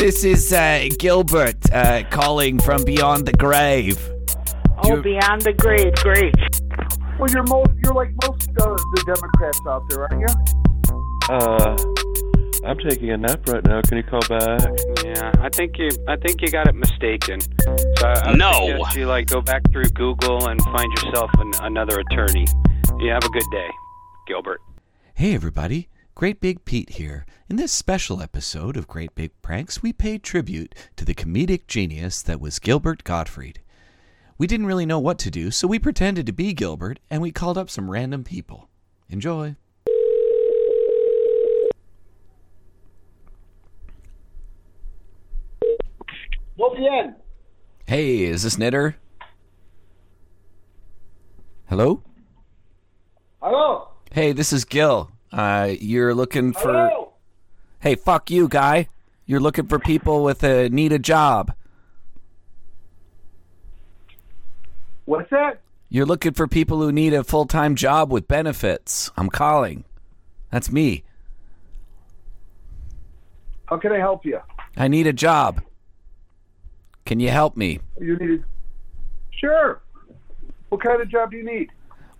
This is uh, Gilbert uh, calling from beyond the grave. Oh, You- beyond the grave, great. Well, you're most you're like most uh, the Democrats out there, aren't you? Uh, I'm taking a nap right now. Can you call back? Yeah, I think you. I think you got it mistaken. So I, I No. suggest you like go back through Google and find yourself an, another attorney. You have a good day, Gilbert. Hey, everybody. Great Big Pete here. In this special episode of Great Big Pranks, we paid tribute to the comedic genius that was Gilbert Gottfried. We didn't really know what to do, so we pretended to be Gilbert and we called up some random people. Enjoy. Muy bien. Hey, is this Knitter? Hello? Hello. Hey, this is Gil. Uh, you're looking for. Hello. Hey, fuck you, guy. You're looking for people with a need a job. What's that? You're looking for people who need a full time job with benefits. I'm calling. That's me. How can I help you? I need a job. Can you help me? You need. Sure. What kind of job do you need?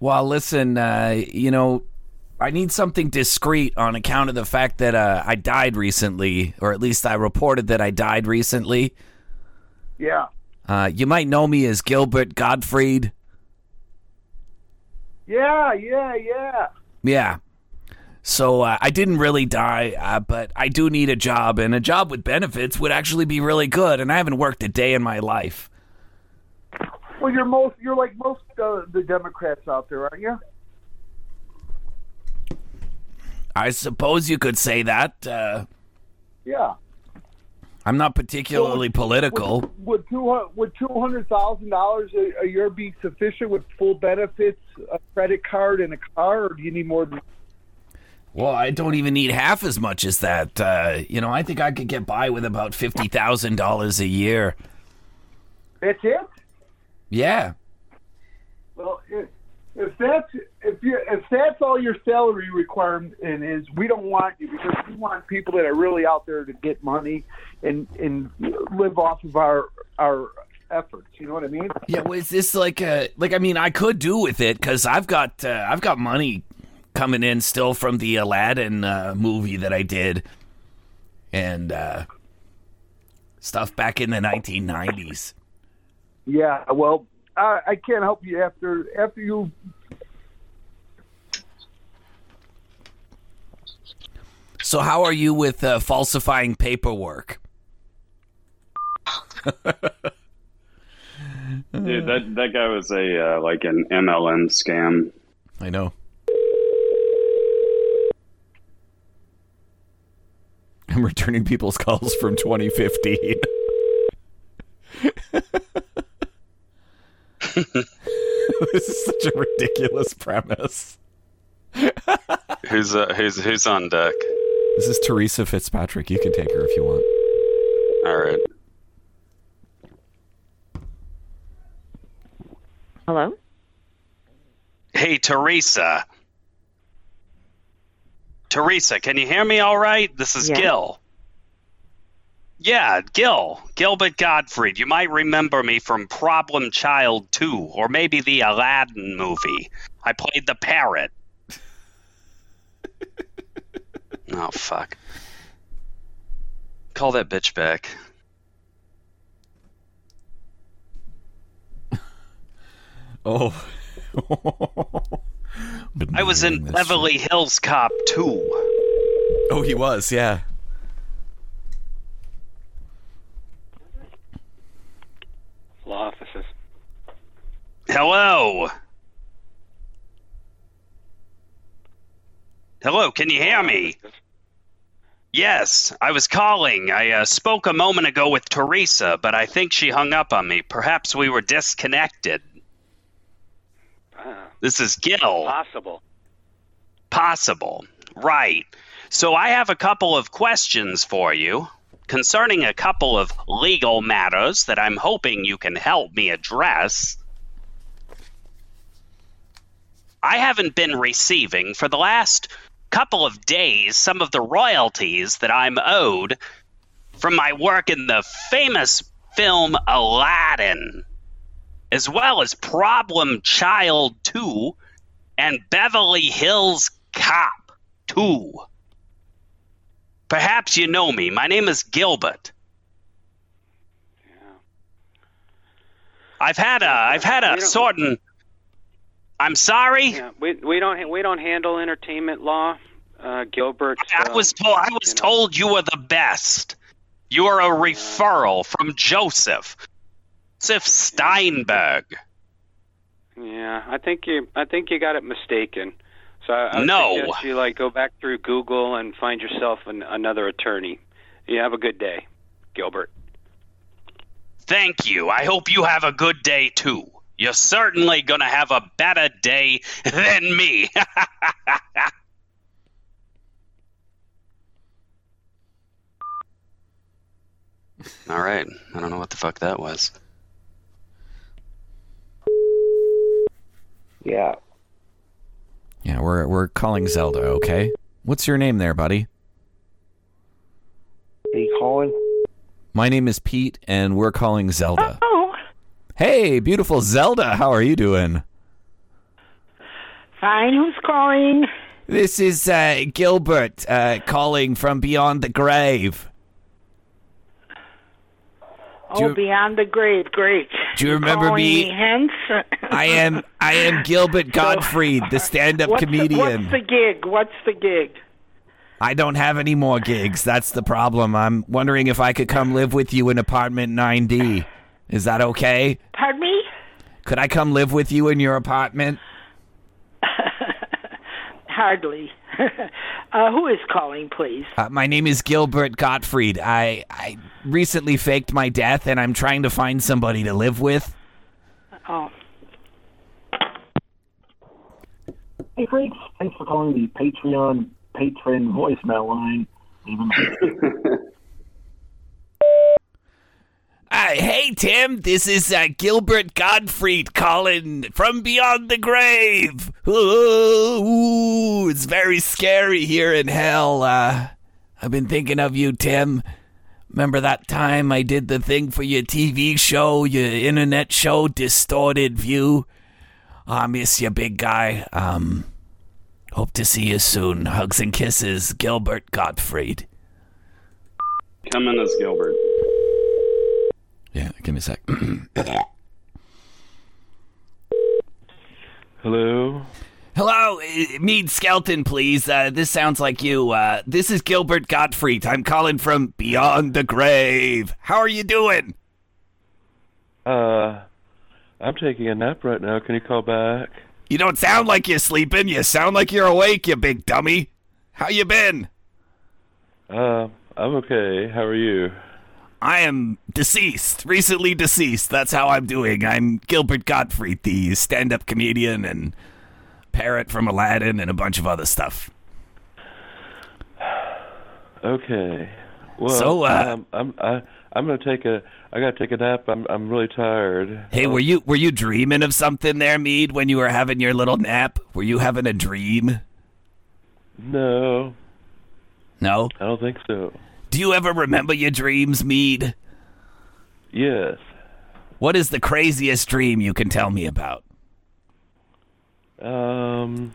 Well, listen, uh, you know, I need something discreet on account of the fact that uh, I died recently, or at least I reported that I died recently. Yeah. Uh, you might know me as Gilbert Gottfried. Yeah. Yeah. Yeah. Yeah. So uh, I didn't really die, uh, but I do need a job, and a job with benefits would actually be really good. And I haven't worked a day in my life. Well, you're most you're like most uh, the Democrats out there, aren't you? I suppose you could say that. Uh, Yeah. I'm not particularly political. Would, would two hu- would two hundred thousand dollars a year be sufficient with full benefits, a credit card, and a car, or do you need more than? Well, I don't even need half as much as that. Uh, you know, I think I could get by with about fifty thousand dollars a year. That's it. Yeah. Well, if, if that's if you if that's all your salary requirement is, we don't want you because we want people that are really out there to get money and and live off of our our efforts. You know what I mean? Yeah. Was this like a like? I mean, I could do with it because I've got uh, I've got money coming in still from the Aladdin uh, movie that I did, and uh, stuff back in the 1990s. Yeah. Well, I, I can't help you after after you. So how are you with uh, falsifying paperwork? Dude, that that guy was a uh, like an MLM scam. I know. I'm returning people's calls from 2015. this is such a ridiculous premise. Who's uh, who's who's on deck? This is Teresa Fitzpatrick. You can take her if you want. All right. Hello? Hey, Teresa. Teresa, can you hear me all right? This is Yeah. Gil. Yeah, Gil. Gilbert Gottfried. You might remember me from Problem Child 2, or maybe the Aladdin movie. I played the parrot. oh, fuck. Call that bitch back. Oh. I was in Beverly Hills Cop 2. Oh, he was, yeah. Law offices. Hello. Hello, can you hear me? Yes, I was calling. I uh, spoke a moment ago with Teresa, but I think she hung up on me. Perhaps we were disconnected. Ah, This is Gil. possible. Possible. Right. So I have a couple of questions for you concerning a couple of legal matters that I'm hoping you can help me address. I haven't been receiving for the last couple of days some of the royalties that I'm owed from my work in the famous film Aladdin, as well as Problem Child 2 and Beverly Hills Cop 2. Perhaps you know me. My name is Gilbert. I've had a I've had a sort of I'm sorry. Yeah, we we don't we don't handle entertainment law, uh, Gilbert. I was told I was you know. told you were the best. You are a referral from Joseph. Joseph Steinberg. Yeah, I think you I think you got it mistaken. So I, I No. suggest you like go back through Google and find yourself an, another attorney. You have a good day, Gilbert. Thank you. I hope you have a good day too. You're certainly gonna have a better day than me. All right. I don't know what the fuck that was. Yeah. Yeah, we're we're calling Zelda, okay? What's your name there, buddy? Are you calling? My name is Pete and we're calling Zelda. Hey, beautiful Zelda, how are you doing? fine. Who's calling? This is uh, Gilbert uh, calling from beyond the grave. Oh, you- beyond the grave. Great. Do you remember calling me? Hence. I am I am Gilbert Gottfried, the stand-up what's comedian. What's the gig? What's the gig? I don't have any more gigs. That's the problem. I'm wondering if I could come live with you in apartment 9D. Is that okay? Pardon me? Could I come live with you in your apartment? Hardly. uh, who is calling, please? Uh, my name is Gilbert Gottfried. I I recently faked my death and I'm trying to find somebody to live with. Oh, Hey, Frank. Thanks for calling the Patreon patron voicemail line. Uh, hey, Tim, this is uh, Gilbert Gottfried calling from beyond the grave. Ooh, it's very scary here in hell. Uh, I've been thinking of you, Tim. Remember that time I did the thing for your TV show, your internet show, Distorted View? I miss you, big guy. Um, hope to see you soon. Hugs and kisses, Gilbert Gottfried. Come in as Gilbert. Yeah, give me a sec. Hello? Hello, uh, Mead Skelton, please. Uh, this sounds like you. Uh, this is Gilbert Gottfried. I'm calling from beyond the grave. How are you doing? Uh, I'm taking a nap right now. Can you call back? You don't sound like you're sleeping. You sound like you're awake, you big dummy. How you been? Uh, I'm okay. How are you? I am deceased, recently deceased. That's how I'm doing. I'm Gilbert Gottfried, the stand-up comedian and parrot from Aladdin and a bunch of other stuff. Okay. Well, So, uh, um, I'm I I'm gonna take a I gotta take a nap. I'm I'm really tired. Hey, Oh, were you were you dreaming of something there, Mead, when you were having your little nap? Were you having a dream? No, No. I don't think so. Do you ever remember your dreams, Mead? Yes. What is the craziest dream you can tell me about? Um.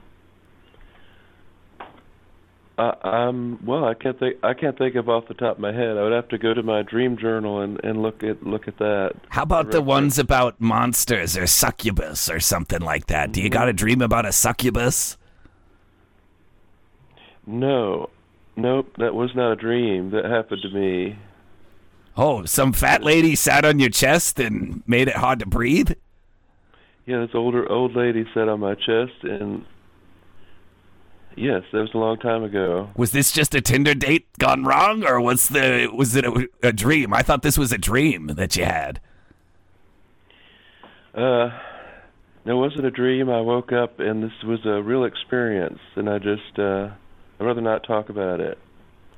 I, I'm well. I can't think. I can't think of off the top of my head. I would have to go to my dream journal and, and look at look at that. How about the ones about monsters or succubus or something like that? Do you got a dream about a succubus? No, nope. That was not a dream. That happened to me. Oh, some fat lady sat on your chest and made it hard to breathe? Yeah, this older old lady sat on my chest, and yes, that was a long time ago. Was this just a Tinder date gone wrong or was the was it a, a dream? I thought this was a dream that you had. Uh, no, it wasn't a dream. I woke up, and this was a real experience, and I just uh, I'd rather not talk about it.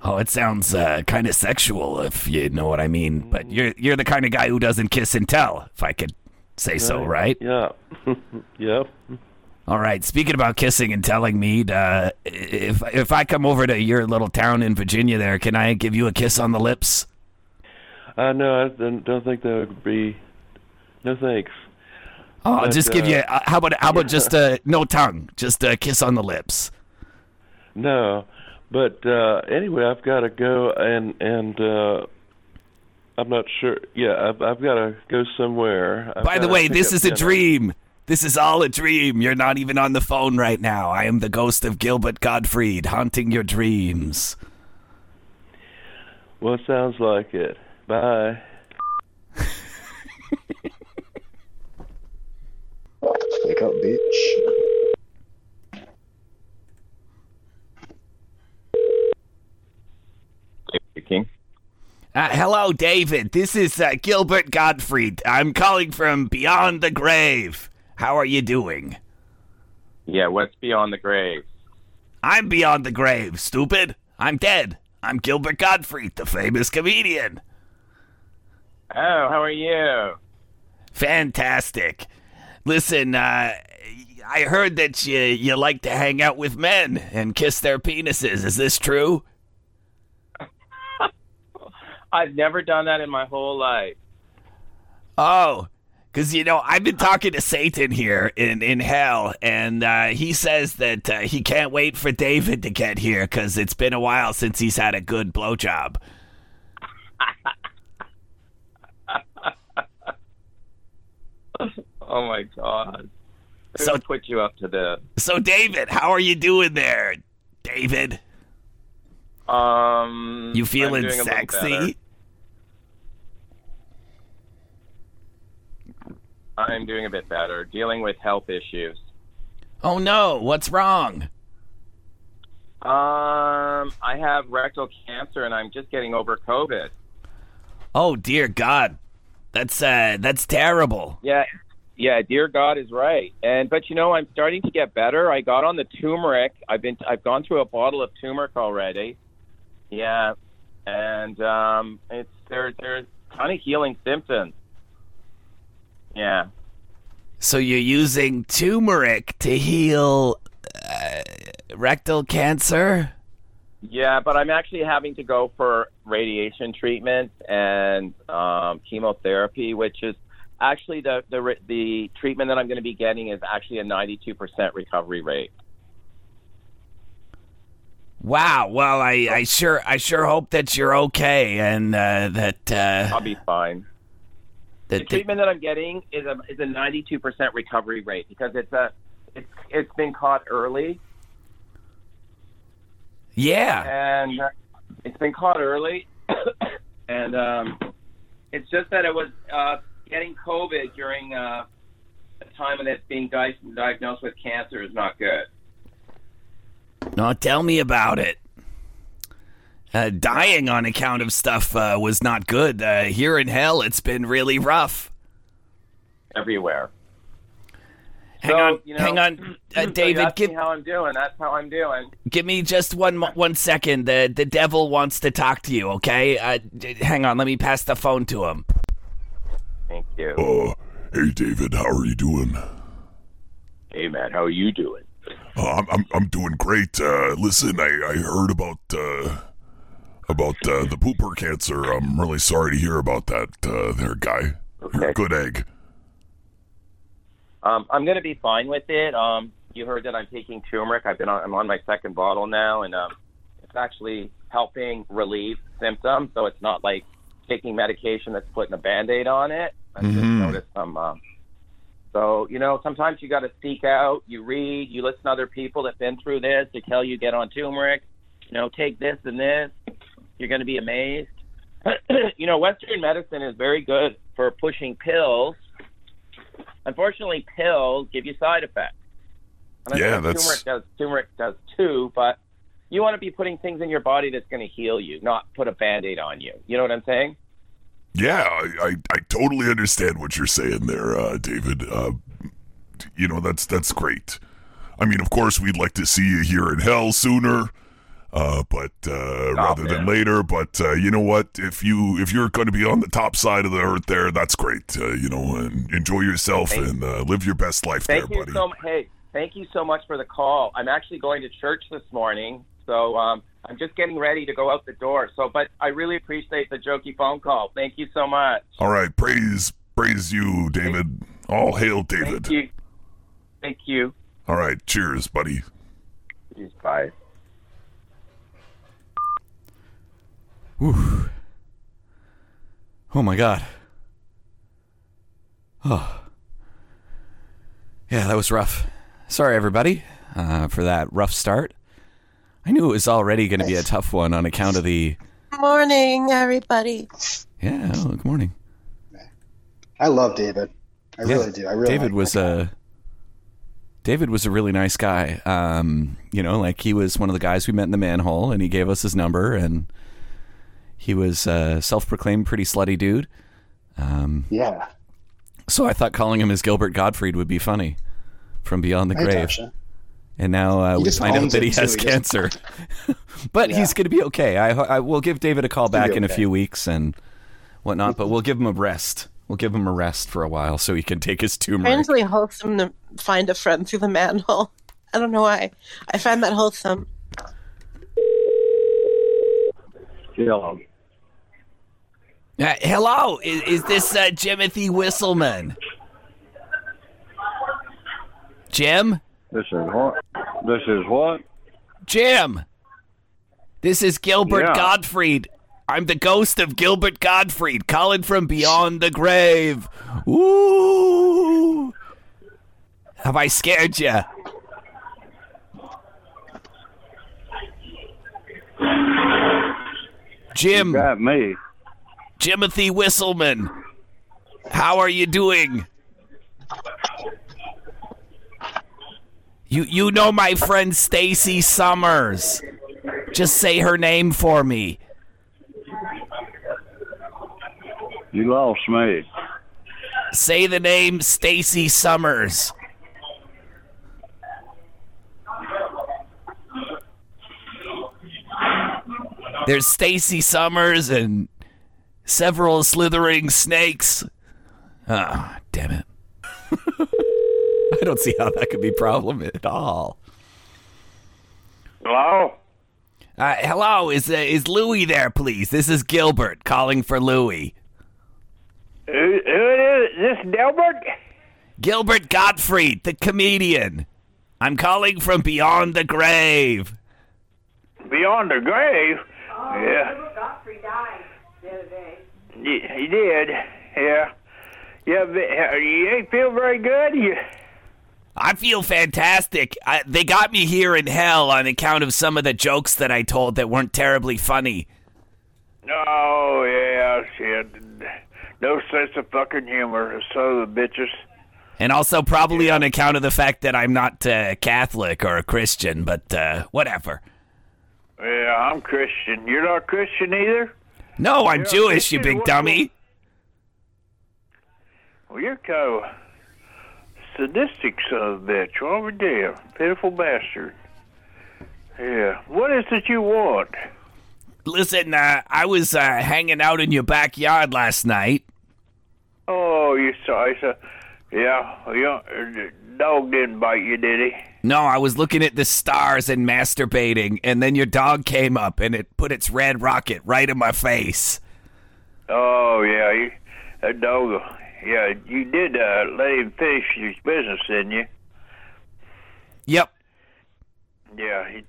Oh, it sounds uh, kind of sexual, if you know what I mean. But you're you're the kind of guy who doesn't kiss and tell, if I could say so, right? Yeah. yep. All right. Speaking about kissing and telling me, uh, if if I come over to your little town in Virginia, there, can I give you a kiss on the lips? I know. I don't, think that would be. No thanks. Oh, I'll But, just give uh, you. Uh, how about how about just uh, no tongue, just a kiss on the lips. No, but uh anyway, I've got to go and and uh I'm not sure. Yeah, I've I've got to go somewhere. I've By the way, this is a dinner. dream. This is all a dream. You're not even on the phone right now. I am the ghost of Gilbert Gottfried, haunting your dreams. Well, it sounds like it. Bye. Wake up, bitch. Speaking. Uh, hello, David. This is uh, Gilbert Gottfried. I'm calling from beyond the grave. How are you doing? Yeah, what's beyond the grave? I'm beyond the grave, stupid. I'm dead. I'm Gilbert Gottfried, the famous comedian. Oh, how are you? Fantastic. Listen, uh, I heard that you, you like to hang out with men and kiss their penises. Is this true? I've never done that in my whole life. Oh, because, you know, I've been talking to Satan here in, in hell, and uh, he says that uh, he can't wait for David to get here because it's been a while since he's had a good blowjob. Oh my god. So- put you up to this? So, David, how are you doing there, David? Um, You feeling doing a little better. sexy? I'm doing a bit better, dealing with health issues. Oh, no. What's wrong? Um, I have rectal cancer, and I'm just getting over COVID. Oh, dear God. That's, uh, that's terrible. Yeah, yeah. Dear God is right, and but you know I'm starting to get better. I got on the turmeric. I've been I've gone through a bottle of turmeric already. Yeah, and um, it's there. There's kind of healing symptoms. Yeah. So you're using turmeric to heal uh, rectal cancer? Yeah, but I'm actually having to go for radiation treatment and um, chemotherapy, which is actually the the the treatment that I'm going to be getting is actually a 92% recovery rate. Wow. Well, I, I sure I sure hope that you're okay and uh, that uh, I'll be fine. The that, that treatment that I'm getting is a is a 92% recovery rate because it's a it's it's been caught early yeah. and it's been caught early, and um, it's just that it was uh, getting COVID during uh, a time when it's being di- diagnosed with cancer is not good. No, tell me about it. Uh, dying on account of stuff uh, was not good. Uh, here in hell, it's been really rough. everywhere. Hang So, on, you know, hang on, so uh, you David. asked me Give how I'm doing. That's how I'm doing. give me just one one second. The the devil wants to talk to you. Okay, uh, d- hang on. Let me pass the phone to him. Thank you. Uh, hey David, how are you doing? Hey, man, how are you doing? Uh, I'm, I'm I'm doing great. Uh, listen, I, I heard about uh, about uh, the pooper cancer. I'm really sorry to hear about that. Uh, there, guy. You're a good egg. Um, I'm going to be fine with it. Um, you heard that I'm taking turmeric. I've been on, I'm on my second bottle now, and um, it's actually helping relieve symptoms. So it's not like taking medication that's putting a band-aid on it. I just Mhm. noticed some. Um, so you know, sometimes you got to seek out. You read. You listen to other people that've been through this. They tell you get on turmeric. You know, take this and this. You're going to be amazed. you know, Western medicine is very good for pushing pills. Unfortunately, pills give you side effects. And Yeah, that's- turmeric does. Turmeric does too, but you want to be putting things in your body that's going to heal you, not put a band-aid on you. You know what I'm saying? Yeah, I, I, I totally understand what you're saying there, uh, David. Uh, you know, that's that's great. I mean, of course, we'd like to see you here in hell sooner, uh, but uh, rather than later. But uh, you know what? If you if you're going to be on the top side of the earth, there, that's great. Uh, you know, and enjoy yourself Thank- and uh, live your best life Thank there, you buddy. so. Hey, thank you so much for the call. I'm actually going to church this morning So um, I'm just getting ready to go out the door. So, but I really appreciate the jokey phone call. Thank you so much. All right, praise praise you, David. All hail David. Thank you. Thank you. All right, cheers, buddy. Bye. Whew. Oh my god. Oh. Yeah, that was rough. Sorry, everybody, uh, for that rough start. I knew it was already going to be a tough one on account of the. Good morning, everybody. Yeah, oh, good morning. I love David. I Yeah, really do. I really David like was a. David was a really nice guy. Um, you know, like he was one of the guys we met in the manhole, and he gave us his number, and he was a self-proclaimed pretty slutty dude. Um, Yeah. So I thought calling him as Gilbert Gottfried would be funny from Beyond the Hey, Grave. Tasha. And now uh, we find out that he it, too. has He cancer. but Yeah. he's going to be okay. I, I will give David a call He'll back in a few weeks and whatnot, but we'll give him a rest. We'll give him a rest for a while so he can take his turmeric. Strangely wholesome to find a friend through the manhole. I don't know why. I find that wholesome. Hello. Uh, hello, is, is this uh, Jimothy Whistleman? Jim? This is what? This is what? Jim! This is Gilbert Yeah. Gottfried. I'm the ghost of Gilbert Gottfried, calling from beyond the grave. Ooh! Have I scared you? Jim. got me. Jimothy Whistleman. How are you doing? You you know my friend Stacy Summers. Just say her name for me. You lost me. Say the name Stacy Summers. There's Stacy Summers and several slithering snakes. Ah, damn it. I don't see how that could be a problem at all. Hello? Uh, hello, is uh, is Louie there, please? This is Gilbert calling for Louie. Who, who is this Delbert? Gilbert Gottfried, the comedian. I'm calling from beyond the grave. Beyond the grave? Oh, Yeah. Gottfried died the other day. He, he did. Yeah. Yeah, but uh, you ain't feel very good? You, I feel fantastic. I, they got me here in hell on account of some of the jokes that I told that weren't terribly funny. oh, yeah, shit. No sense of fucking humor, so the bitches. And also probably on account of the fact that I'm not uh, Catholic or a Christian, but uh, whatever. Yeah, I'm Christian. You're not Christian either? No, I'm Yeah, Jewish, you big dummy. Well, you're kind son of a bitch. Oh, damn. Pitiful bastard. Yeah. What is it you want? Listen, uh, I was uh, hanging out in your backyard last night. Oh, you saw. I saw. Yeah. uh, dog didn't bite you, did he? No, I was looking at the stars and masturbating, and then your dog came up and it put its red rocket right in my face. Oh, yeah. You, that dog. Yeah, you did uh, let him finish his business, didn't you? Yep. Yeah. He, uh,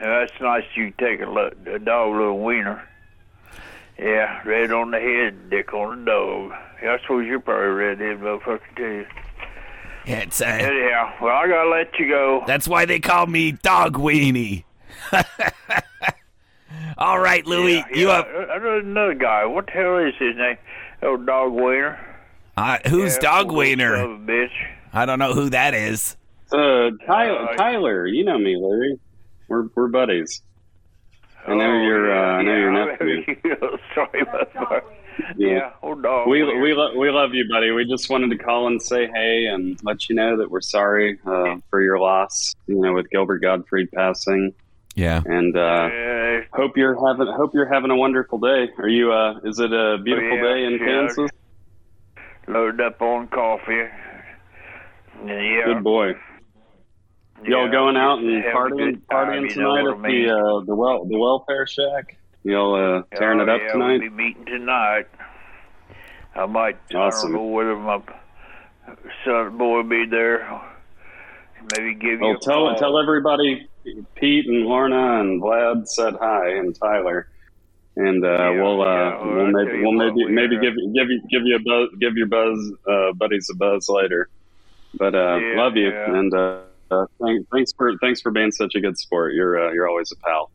that's nice. You take a, lo- a dog little wiener. Yeah, red on the head, dick on the dog. Yeah, I suppose you're probably redhead motherfucker too. Yeah, it's, uh, Anyhow, well, I gotta let you go. That's why they call me Dog Weenie. All right, Louie, Yeah, you yeah, have I, I know another guy. What the hell is his name? Oh, Dog Wiener. Uh, who's Yeah, Dog poor Wiener? Son bitch. I don't know who that is. Uh, Tyler, Uh, Tyler, you know me, Larry. We're we're buddies. I know Oh, you're. Uh, I know yeah, you're yeah, nephew. Sorry, motherfucker. Yeah, old dog. We Wiener. we lo- we love you, buddy. We just wanted to call and say hey and let you know that we're sorry uh, for your loss. You know, with Gilbert Gottfried passing, Yeah. and uh, Yeah, hope you're having hope you're having a wonderful day. Are you? Uh, is it a beautiful yeah, day in yeah. Kansas? Loaded up on coffee. Yeah, Good boy. Y'all going out and partying, partying you know tonight at I mean? the uh, the well the welfare shack? Y'all uh, tearing oh, it up yeah, tonight? We'll be meeting tonight. I might. Awesome. I don't know whether my son boy will be there. Maybe give you Oh, a tell call. tell everybody Pete and Lorna and Vlad said hi and Tyler, and uh, we'll uh, yeah, well, we'll maybe we'll maybe maybe give give you give you a buzz give your buzz uh, buddies a buzz later. But uh, Yeah, love you yeah. and uh, uh, thank, thanks for thanks for being such a good sport. You're uh, you're always a pal.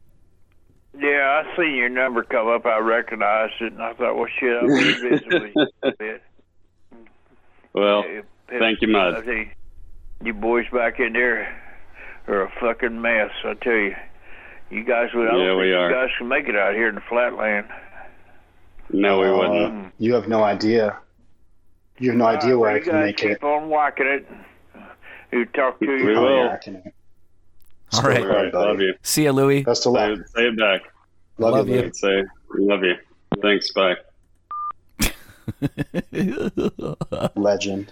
Yeah, I seen your number come up. I recognized it, and I thought, well, shit, I'm busy with you a bit. Well, If- thank you, Mud. I tell you, you boys back in there are a fucking mess. I tell you, you guys would. Yeah, think we you are. guys can make it out here in the flatland. No, we Uh, wouldn't. You have no idea. You have no idea where I you can guys make keep it. on whacking it. You talk to We you. will. Yeah, All right. All right, love you. See ya, Louie. Best of luck. Say, say it back. Love, Love you. you. Say love you. Thanks. Bye. Legend.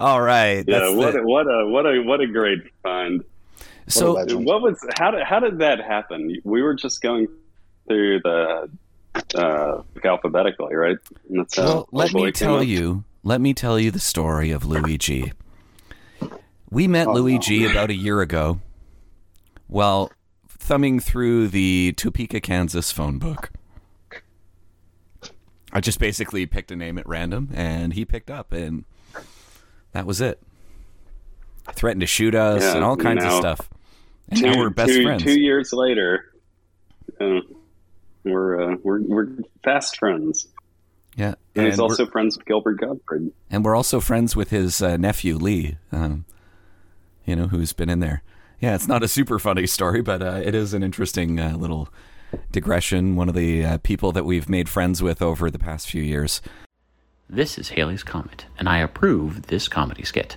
All right. Yeah, that's what the- a, what a what a what a great find. So. What was how did how did that happen? We were just going through the uh, alphabetically, right? And that's Well, let me tell up. you. Let me tell you the story of Luigi. We met Oh, Louis no. About a year ago while thumbing through the Topeka, Kansas phone book. I just basically picked a name at random, and he picked up, and that was it. Threatened to shoot us Yeah, and all kinds of stuff. And Two, now we're best two- friends. Two years later, uh, we're uh, we're we're fast friends. yeah, And, he's also friends with Gilbert Gottfried. and we're also friends with his uh, nephew Lee, um, you know, who's been in there. Yeah, it's not a super funny story, but uh, it is an interesting uh, little digression. One of the uh, people that we've made friends with over the past few years. This is Haley's Comet, and I approve this comedy skit.